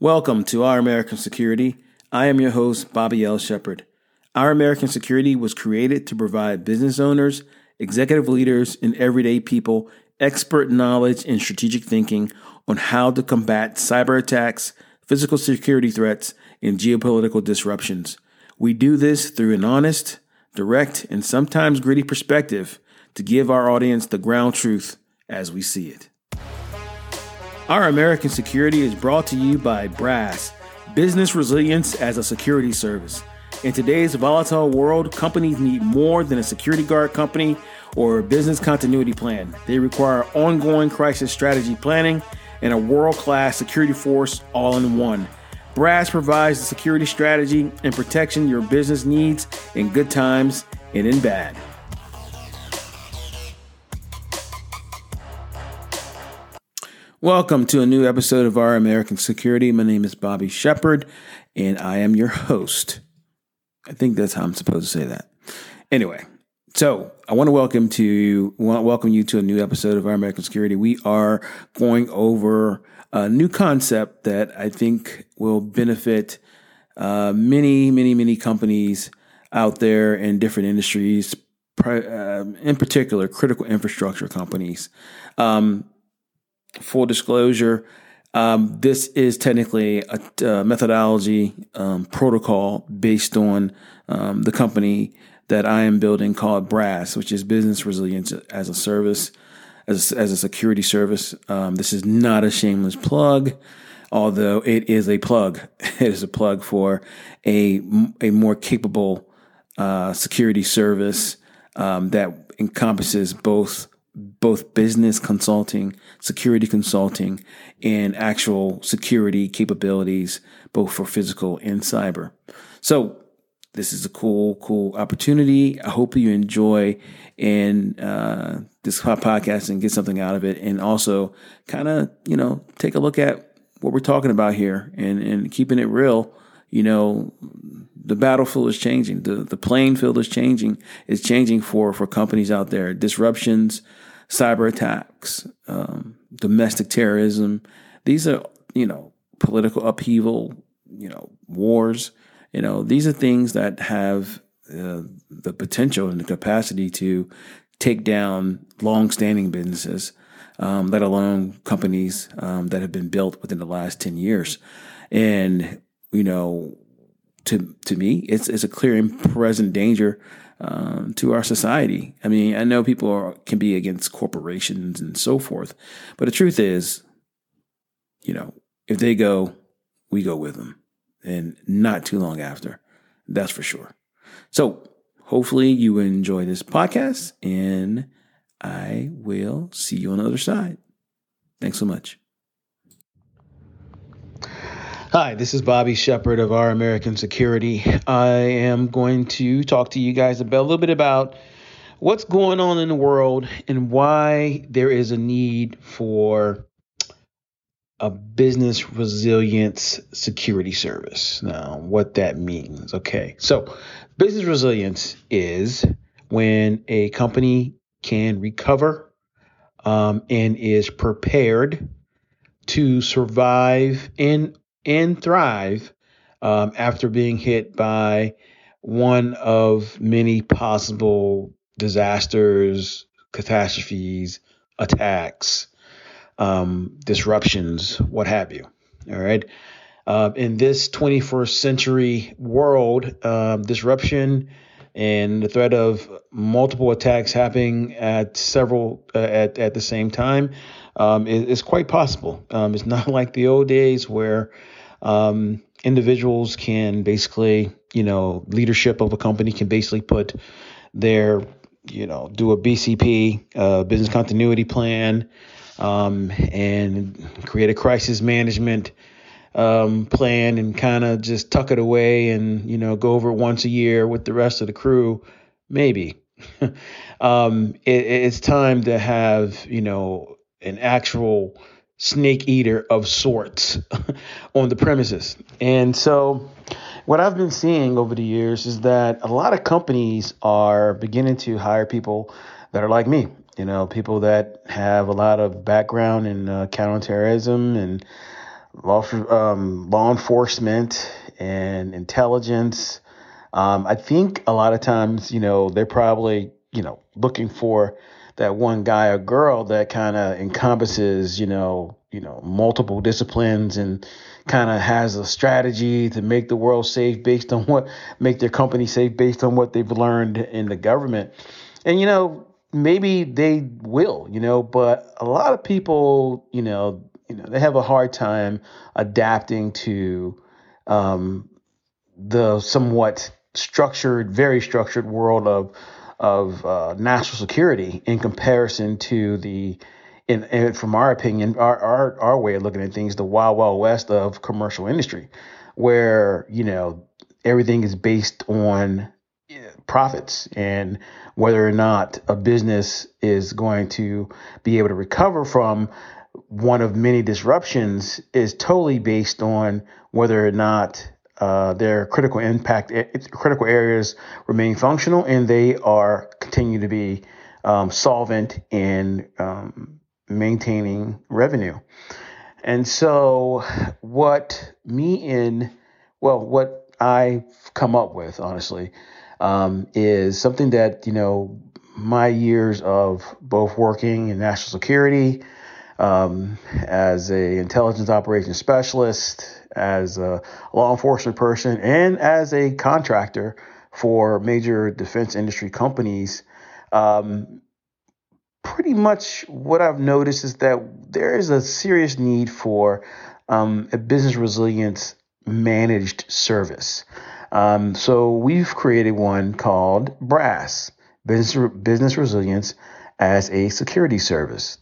Welcome to Our American Security. I am your host, Bobby L. Shepard. Our American Security was created to provide business owners, executive leaders, and everyday people expert knowledge and strategic thinking on how to combat cyber attacks, physical security threats, and geopolitical disruptions. We do this through an honest, direct, and sometimes gritty perspective to give our audience the ground truth as we see it. Our American Security is brought to you by Brass, business resilience as a security service. In today's volatile world, companies need more than a security guard company or a business continuity plan. They require ongoing crisis strategy planning and a world class security force all in one. Brass provides the security strategy and protection your business needs in good times and in bad. Welcome to a new episode of Our American Security. My name is Bobby Shepard, and I am your host. I think that's how I'm supposed to say that. Anyway, so I want to welcome to want to welcome you to a new episode of Our American Security. We are going over a new concept that I think will benefit uh, many, many, many companies out there in different industries, uh, in particular, critical infrastructure companies. Um, full disclosure, um, this is technically a, a methodology um, protocol based on um, the company that I am building called Brass, which is business resilience as a service, as, as a security service. Um, this is not a shameless plug, although it is a plug. It is a plug for a, a more capable uh, security service um, that encompasses both both business consulting, security consulting, and actual security capabilities, both for physical and cyber. So this is a cool, cool opportunity. I hope you enjoy and uh, this podcast and get something out of it, and also kind of you know take a look at what we're talking about here and and keeping it real. You know, the battlefield is changing. The the playing field is changing. It's changing for for companies out there. Disruptions, cyber attacks, um, domestic terrorism. These are, you know, political upheaval, you know, wars. You know, these are things that have uh, the potential and the capacity to take down long-standing businesses, um, let alone companies um, that have been built within the last ten years. And you know, to to me, it's it's a clear and present danger um, to our society. I mean, I know people are, can be against corporations and so forth, but the truth is, you know, if they go, we go with them, and not too long after. That's for sure. So, hopefully, you enjoy this podcast, and I will see you on the other side. Thanks so much. Hi, this is Bobby Shepard of Our American Security. I am going to talk to you guys about a little bit about what's going on in the world and why there is a need for a business resilience security service. Now, what that means. Okay. So, business resilience is when a company can recover um, and is prepared to survive in and thrive um, after being hit by one of many possible disasters, catastrophes, attacks, um, disruptions, what have you. All right. Uh, in this 21st century world, uh, disruption and the threat of multiple attacks happening at several uh, at at the same time um, is, is, quite possible. Um, it's not like the old days where um, individuals can basically, you know, leadership of a company can basically put their, you know, do a BCP, uh, business continuity plan, um, and create a crisis management um, plan and kind of just tuck it away and, you know, go over it once a year with the rest of the crew. Maybe. um, it, it's time to have, you know, an actual snake eater of sorts on the premises. And so, what I've been seeing over the years is that a lot of companies are beginning to hire people that are like me. You know, people that have a lot of background in uh, counterterrorism and law, um, law enforcement and intelligence. Um, I think a lot of times, you know, they're probably, you know, looking for that one guy or girl that kind of encompasses, you know, you know, multiple disciplines and kind of has a strategy to make the world safe based on what make their company safe based on what they've learned in the government. And you know, maybe they will, you know, but a lot of people, you know, you know, they have a hard time adapting to um, the somewhat structured, very structured world of of uh, national security in comparison to the in, in, from our opinion, our, our our way of looking at things, the wild wild west of commercial industry, where you know everything is based on profits and whether or not a business is going to be able to recover from one of many disruptions is totally based on whether or not uh, their critical impact, critical areas remain functional and they are continue to be um, solvent in um, maintaining revenue. And so, what me and well, what I've come up with, honestly, um, is something that you know my years of both working in national security um, as a intelligence operations specialist, as a law enforcement person, and as a contractor for major defense industry companies. Um, pretty much what I've noticed is that there is a serious need for um, a business resilience managed service. Um, so we've created one called BRASS, Business, Business Resilience as a Security Service.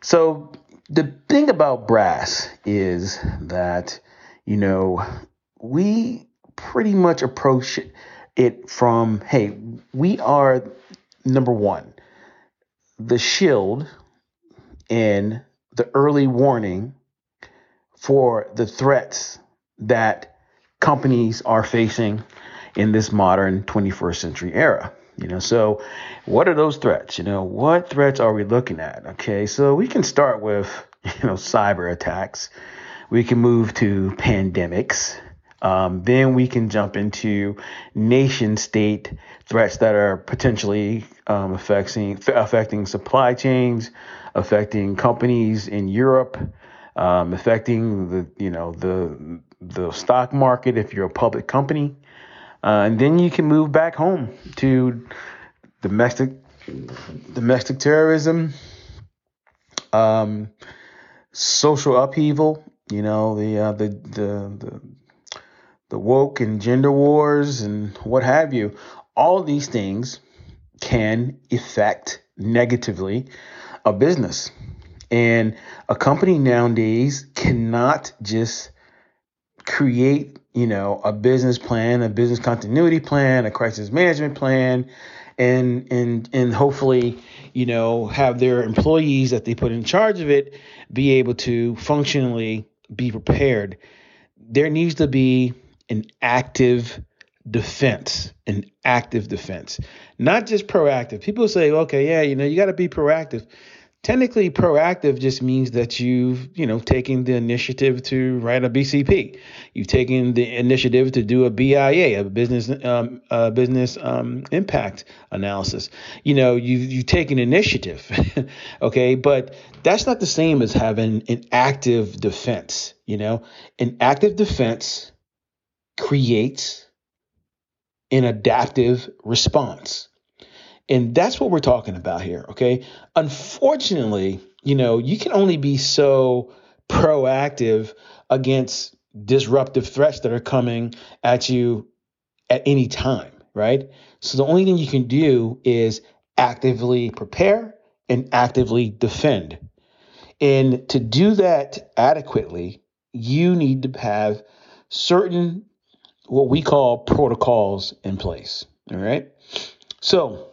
So the thing about BRASS is that, you know, we pretty much approach it from, hey, we are number one, the shield and the early warning for the threats that companies are facing in this modern 21st century era. You know, so what are those threats? You know, what threats are we looking at? Okay, so we can start with, you know, cyber attacks. We can move to pandemics. Um, then we can jump into nation state threats that are potentially um, affecting affecting supply chains, affecting companies in Europe, um, affecting the you know the the stock market if you're a public company. Uh, and then you can move back home to domestic domestic terrorism, um, social upheaval. You know the uh, the the the the woke and gender wars and what have you. All these things can affect negatively a business. And a company nowadays cannot just create, you know, a business plan, a business continuity plan, a crisis management plan, and and and hopefully, you know, have their employees that they put in charge of it be able to functionally be prepared. There needs to be an active defense, an active defense, not just proactive. People say, okay, yeah, you know, you got to be proactive technically proactive just means that you've you know taken the initiative to write a bcp you've taken the initiative to do a bia a business um, a business um, impact analysis. You know you've, you've taken initiative okay? But that's not the same as having an active defense you know? An active defense creates an adaptive response and that's what we're talking about here, okay? Unfortunately, you know, you can only be so proactive against disruptive threats that are coming at you at any time, right? So the only thing you can do is actively prepare and actively defend. And to do that adequately, you need to have certain what we call protocols in place. All right. So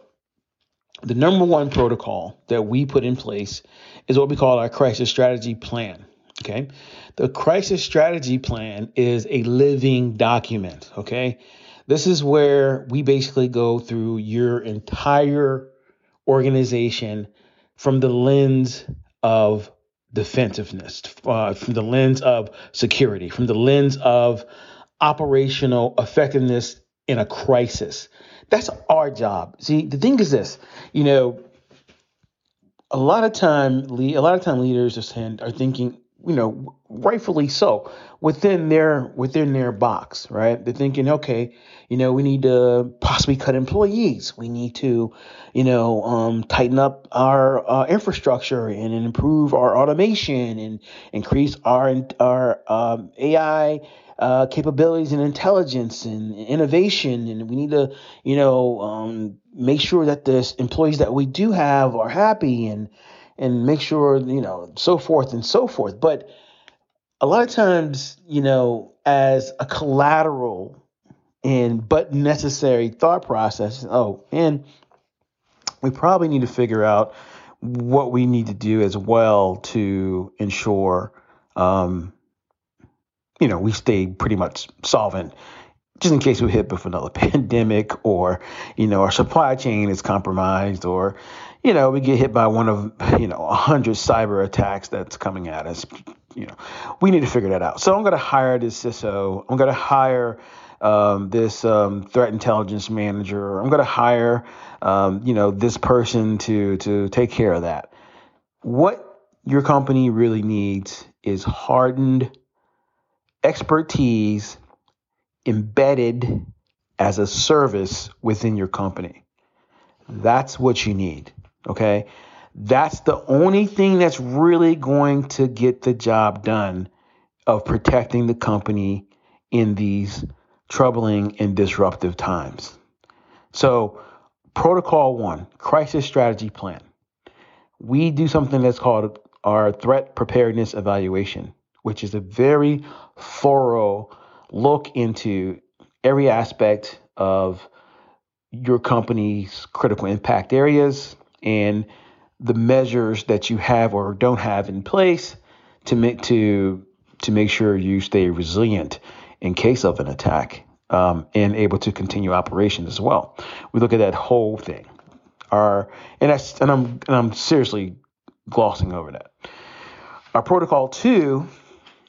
the number one protocol that we put in place is what we call our crisis strategy plan. Okay. The crisis strategy plan is a living document. Okay. This is where we basically go through your entire organization from the lens of defensiveness, uh, from the lens of security, from the lens of operational effectiveness in a crisis. That's our job. See, the thing is this, you know, a lot of time, a lot of time leaders are are thinking, you know, rightfully so, within their within their box, right? They're thinking, okay, you know, we need to possibly cut employees. We need to, you know, um, tighten up our uh, infrastructure and, improve our automation and increase our our um, AI uh, capabilities and intelligence and innovation. And we need to, you know, um, make sure that the employees that we do have are happy and and make sure, you know, so forth and so forth. But a lot of times, you know, as a collateral and but necessary thought process, oh, and we probably need to figure out what we need to do as well to ensure um, you know, we stay pretty much solvent just in case we hit with another pandemic or, you know, our supply chain is compromised or, you know, we get hit by one of, you know, a hundred cyber attacks that's coming at us. You know, we need to figure that out. So I'm going to hire this CISO. I'm going to hire um, this um, threat intelligence manager. I'm going to hire, um, you know, this person to to take care of that. What your company really needs is hardened expertise embedded as a service within your company. That's what you need. Okay. That's the only thing that's really going to get the job done of protecting the company in these troubling and disruptive times. So, protocol one crisis strategy plan. We do something that's called our threat preparedness evaluation which is a very thorough look into every aspect of your company's critical impact areas and the measures that you have or don't have in place to make to to make sure you stay resilient in case of an attack um, and able to continue operations as well. We look at that whole thing. Our and that's and I'm and I'm seriously glossing over that. Our protocol two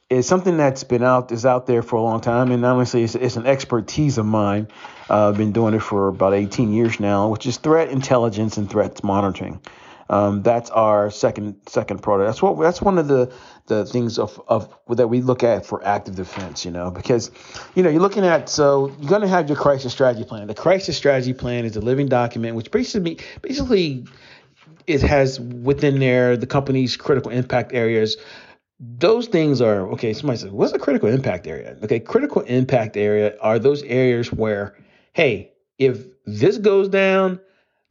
is something that's been out is out there for a long time, and honestly, it's, it's an expertise of mine. Uh, I've been doing it for about 18 years now, which is threat intelligence and threats monitoring. Um, that's our second second product. That's what that's one of the the things of, of that we look at for active defense. You know, because you know you're looking at so you're going to have your crisis strategy plan. The crisis strategy plan is a living document, which basically basically it has within there the company's critical impact areas those things are okay. Somebody says, "What's a critical impact area?" Okay, critical impact area are those areas where, hey, if this goes down,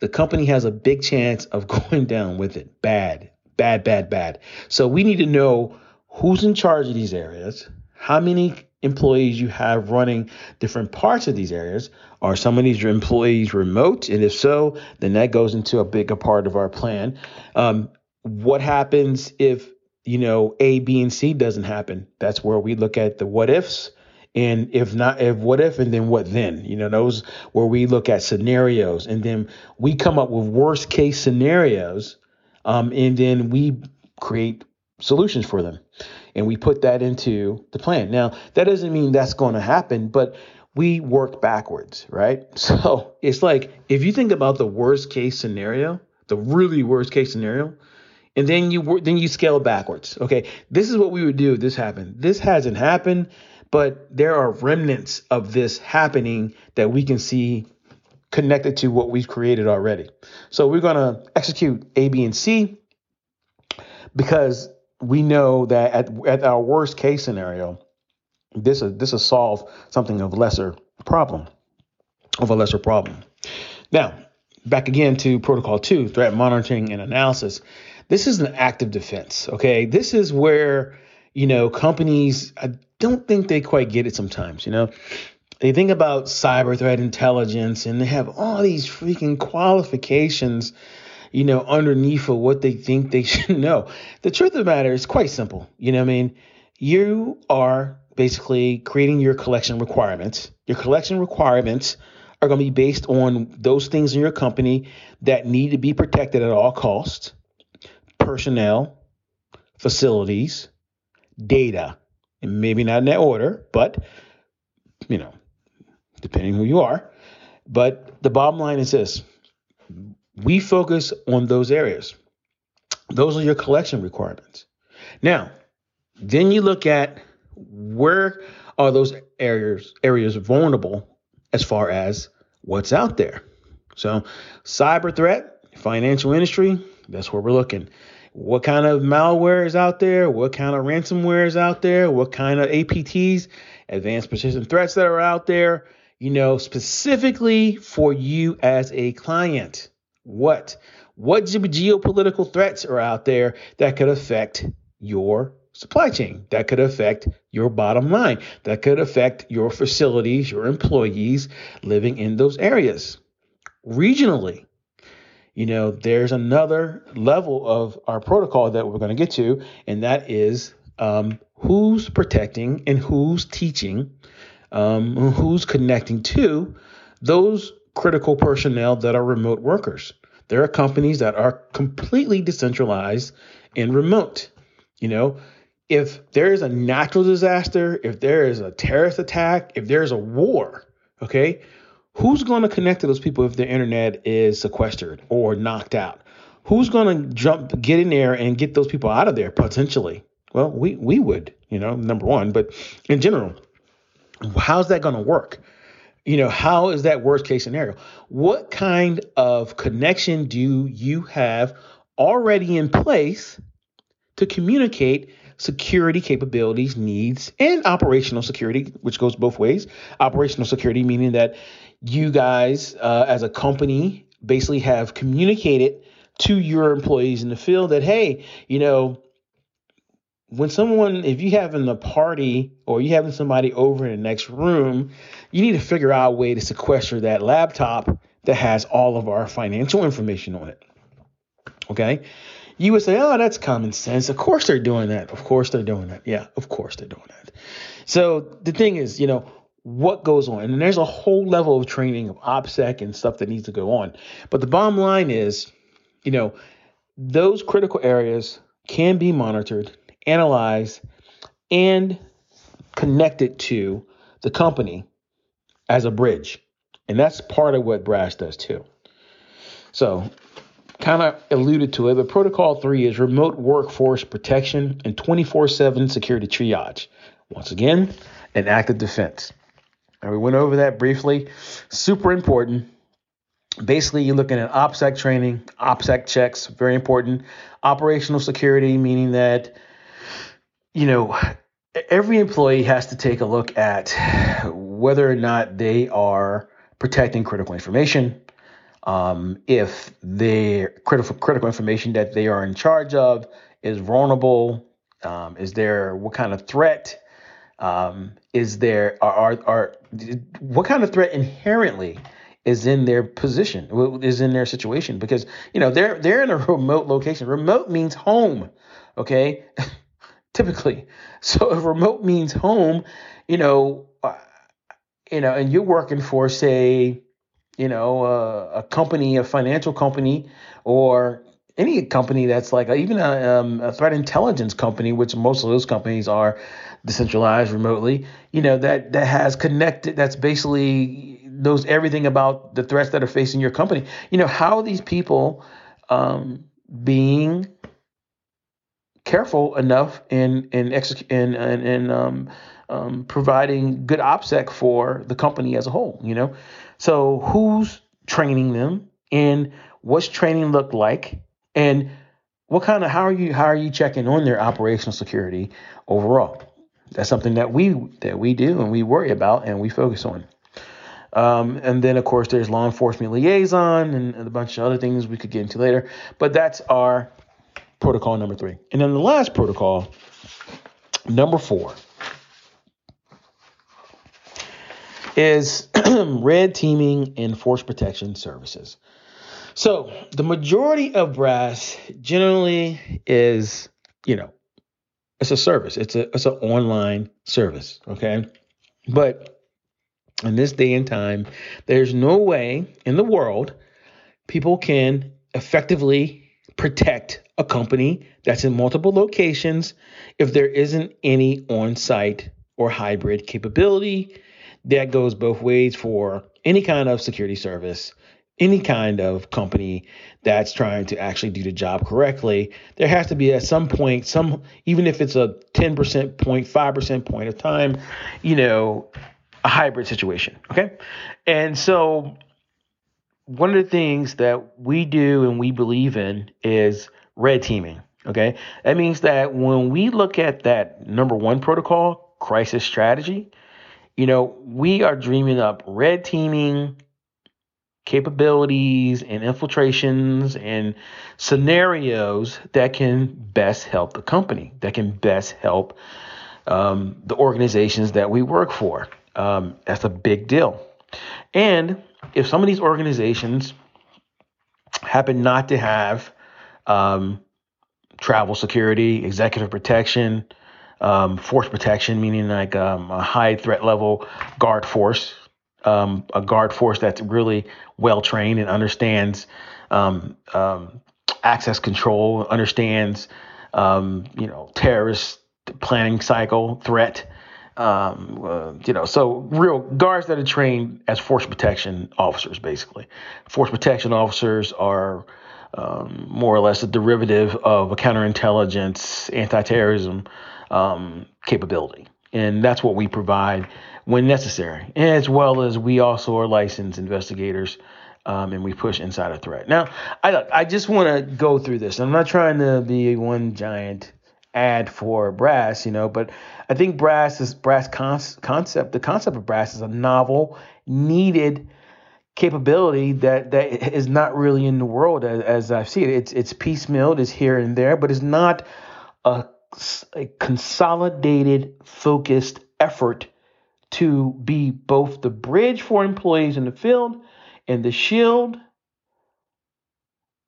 the company has a big chance of going down with it. Bad, bad, bad, bad. So we need to know who's in charge of these areas, how many employees you have running different parts of these areas. Are some of these employees remote? And if so, then that goes into a bigger part of our plan. Um, what happens if you know, A, B, and C doesn't happen. That's where we look at the what ifs. And if not, if what if, and then what then? You know, those where we look at scenarios and then we come up with worst case scenarios. Um, and then we create solutions for them. And we put that into the plan. Now, that doesn't mean that's going to happen, but we work backwards, right? So it's like if you think about the worst case scenario, the really worst case scenario, and then you then you scale backwards. Okay, this is what we would do if this happened. This hasn't happened, but there are remnants of this happening that we can see connected to what we've created already. So we're gonna execute A, B, and C because we know that at, at our worst case scenario, this is this will solve something of lesser problem, of a lesser problem. Now, back again to protocol two, threat monitoring and analysis. This is an active defense. Okay. This is where, you know, companies, I don't think they quite get it sometimes, you know. They think about cyber threat intelligence and they have all these freaking qualifications, you know, underneath of what they think they should know. The truth of the matter is quite simple. You know I mean? You are basically creating your collection requirements. Your collection requirements are going to be based on those things in your company that need to be protected at all costs personnel, facilities, data, and maybe not in that order, but you know, depending who you are. But the bottom line is this we focus on those areas. Those are your collection requirements. Now, then you look at where are those areas areas vulnerable as far as what's out there. So, cyber threat, financial industry, that's where we're looking. What kind of malware is out there? What kind of ransomware is out there? What kind of APTs, advanced persistent threats that are out there? You know, specifically for you as a client. What? What geopolitical threats are out there that could affect your supply chain, that could affect your bottom line, that could affect your facilities, your employees living in those areas. Regionally, you know, there's another level of our protocol that we're going to get to, and that is um, who's protecting and who's teaching, um, who's connecting to those critical personnel that are remote workers. There are companies that are completely decentralized and remote. You know, if there is a natural disaster, if there is a terrorist attack, if there's a war, okay, who's going to connect to those people if their internet is sequestered or knocked out? Who's going to jump, get in there and get those people out of there potentially? Well, we we would, you know, number one, but in general, how's that going to work? You know, how is that worst case scenario? What kind of connection do you have already in place to communicate security capabilities, needs, and operational security, which goes both ways. Operational security, meaning that you guys, uh, as a company, basically have communicated to your employees in the field that, hey, you know, when someone, if you having a party or you having somebody over in the next room, you need to figure out a way to sequester that laptop that has all of our financial information on it. Okay you would say, oh, that's common sense. Of course they're doing that. Of course they're doing that. Yeah, of course they're doing that. So the thing is, you know, what goes on? And there's a whole level of training of OPSEC and stuff that needs to go on. But the bottom line is, you know, those critical areas can be monitored, analyzed, and connected to the company as a bridge. And that's part of what Brass does too. So kind of alluded to it, but Protocol 3 is remote workforce protection and 24 7 security triage. Once again, an active defense. And we went over that briefly. Super important. Basically, you're looking at OPSEC training, OPSEC checks, very important. Operational security, meaning that, you know, every employee has to take a look at whether or not they are protecting critical information, um, if the critical critical information that they are in charge of is vulnerable, um, is there what kind of threat? Um, is there are, are what kind of threat inherently is in their position is in their situation because you know they're they're in a remote location. Remote means home, okay? Typically, so if remote means home, you know, uh, you know, and you're working for say you know, uh, a company, a financial company, or any company that's like even a, um, a, threat intelligence company, which most of those companies are decentralized remotely, you know, that that has connected, that's basically knows everything about the threats that are facing your company. You know, how are these people um, being careful enough in in exec- in in, in um, um, providing good OPSEC for the company as a whole? You know, so who's training them and what's training look like and what kind of how are you how are you checking on their operational security overall? That's something that we that we do and we worry about and we focus on. Um, and then of course there's law enforcement liaison and, and a bunch of other things we could get into later. But that's our protocol number three. And then the last protocol, number four, is red teaming and force protection services. So the majority of brass generally is, you know, it's a service. It's a it's an online service. Okay. But in this day and time, there's no way in the world people can effectively protect a company that's in multiple locations if there isn't any on site or hybrid capability. That goes both ways for any kind of security service, any kind of company that's trying to actually do the job correctly. There has to be at some point, some even if it's a 10% point, 5% point of time, you know, a hybrid situation. Okay. And so one of the things that we do and we believe in is red teaming. Okay. That means that when we look at that number one protocol, crisis strategy, you know, we are dreaming up red teaming capabilities and infiltrations and scenarios that can best help the company, that can best help um, the organizations that we work for. Um, that's a big deal. And if some of these organizations happen not to have um, travel security, executive protection, um, force protection, meaning like um, a high threat level guard force, um, a guard force that's really well trained and understands um, um, access control, understands um, you know terrorist planning cycle threat. Um, uh, you know, so real guards that are trained as force protection officers, basically. Force protection officers are um, more or less a derivative of a counterintelligence, anti-terrorism capability, and that's what we provide when necessary, as well as we also are licensed investigators. Um, and we push inside a threat. Now, I I just want to go through this. I'm not trying to be one giant ad for brass, you know, but I think brass is brass con- concept. The concept of brass is a novel, needed capability that that is not really in the world as, as I see it. It's it's piecemeal, it's here and there, but it's not a, a consolidated, focused effort to be both the bridge for employees in the field and the shield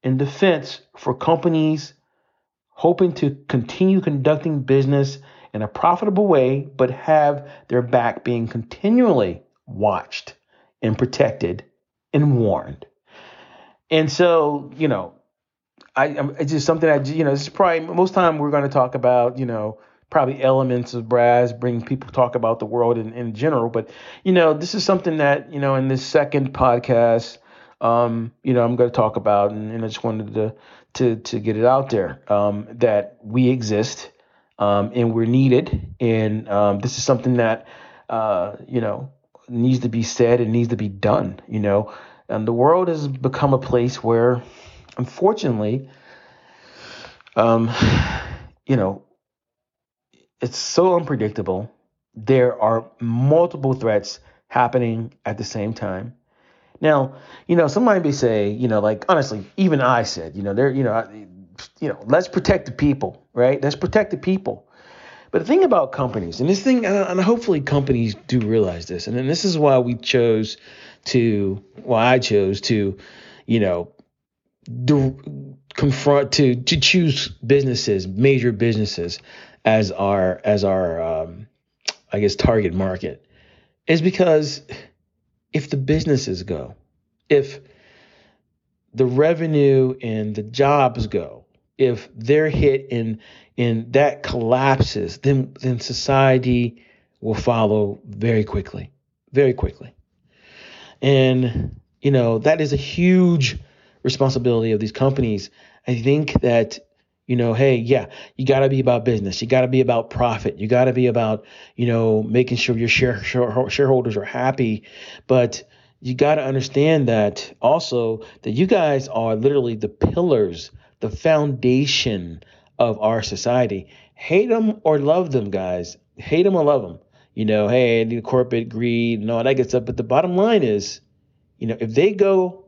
and defense for companies hoping to continue conducting business in a profitable way, but have their back being continually watched and protected and warned. And so, you know, I, it's just something that you know, this is probably most time we're going to talk about, you know, probably elements of brass, bring people talk about the world in, in general. But, you know, this is something that, you know, in this second podcast, um, you know, I'm going to talk about, and, and I just wanted to to to get it out there um, that we exist um, and we're needed, and um, this is something that uh, you know needs to be said and needs to be done. You know, and the world has become a place where, unfortunately, um, you know, it's so unpredictable. There are multiple threats happening at the same time. Now, you know, somebody may say, you know, like honestly, even I said, you know, there, you know, you know, let's protect the people, right? Let's protect the people. But the thing about companies, and this thing, and hopefully companies do realize this, and then this is why we chose to, why I chose to, you know, do, confront to to choose businesses, major businesses, as our as our, um, I guess, target market, is because if the businesses go, if the revenue and the jobs go, if they're hit and and that collapses, then then society will follow very quickly, very quickly. And you know that is a huge responsibility of these companies. I think that you know, hey, yeah, you got to be about business. You got to be about profit. You got to be about, you know, making sure your share, share, shareholders are happy. But you got to understand that also that you guys are literally the pillars, the foundation of our society. Hate them or love them, guys. Hate them or love them. You know, hey, the corporate greed and all that good stuff. But the bottom line is, you know, if they go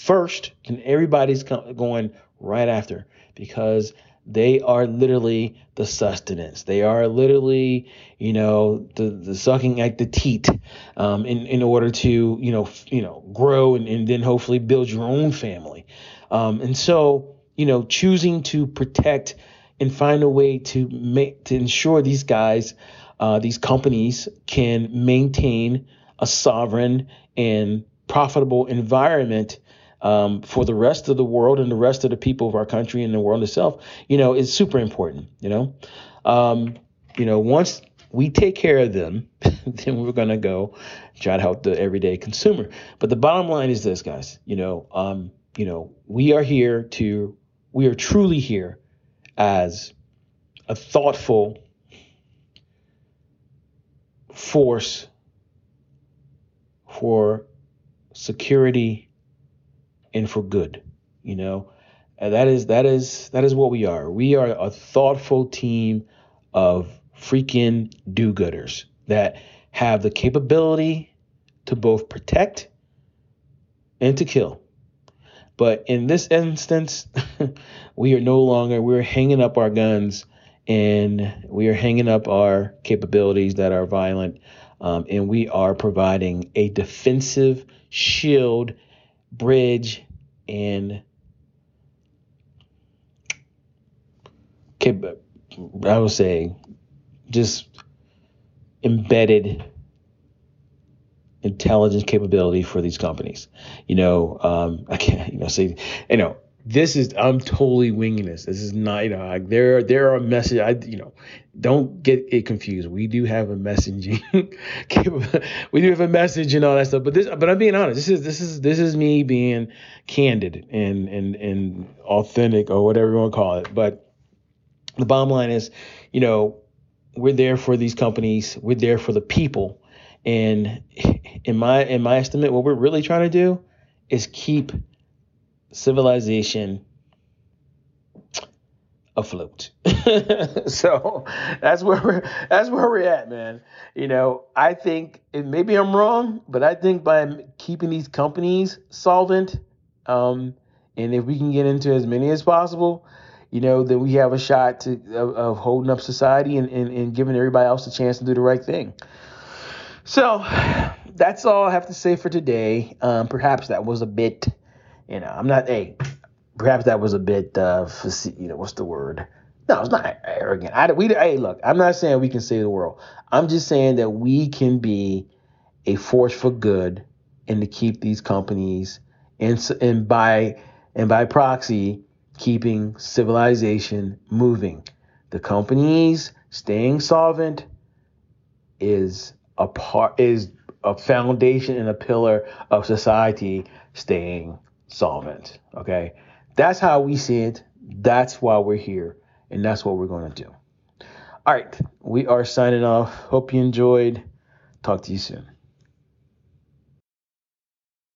first, and everybody's going right after because they are literally the sustenance. They are literally, you know, the, the sucking at the teat um, in, in order to, you know, f- you know, grow and, and then hopefully build your own family. Um, and so, you know, choosing to protect and find a way to make to ensure these guys, uh, these companies can maintain a sovereign and profitable environment um, for the rest of the world and the rest of the people of our country and the world itself, you know, is super important. You know, um, you know, once we take care of them, then we're gonna go try to help the everyday consumer. But the bottom line is this, guys. You know, um, you know, we are here to, we are truly here as a thoughtful force for security and for good you know? And that is that is that is what we are. We are a thoughtful team of freaking do-gooders that have the capability to both protect and to kill. But in this instance we are no longer we're hanging up our guns and we are hanging up our capabilities that are violent um, and we are providing a defensive shield, bridge, and I would say just embedded intelligence capability for these companies. You know, um, I can't, you know, say, you know, this is I'm totally winging this. This is not, you know, like there there are message. I you know, don't get it confused. We do have a messaging, we do have a message and all that stuff. But this, but I'm being honest. This is this is this is me being candid and and and authentic or whatever you want to call it. But the bottom line is, you know, we're there for these companies. We're there for the people. And in my in my estimate, what we're really trying to do is keep civilization afloat. so that's where we're that's where we're at, man. You know, I think and maybe I'm wrong, but I think by keeping these companies solvent, um, and if we can get into as many as possible, you know, then we have a shot to of, of holding up society and, and, and giving everybody else a chance to do the right thing. So that's all I have to say for today. Um, perhaps that was a bit you know, I'm not. Hey, perhaps that was a bit. Uh, you know, what's the word? No, it's not arrogant. I, we, hey, look, I'm not saying we can save the world. I'm just saying that we can be a force for good and to keep these companies and and by and by proxy keeping civilization moving. The companies staying solvent is a part is a foundation and a pillar of society staying solvent. Okay. That's how we see it. That's why we're here. And that's what we're going to do. All right. We are signing off. Hope you enjoyed. Talk to you soon.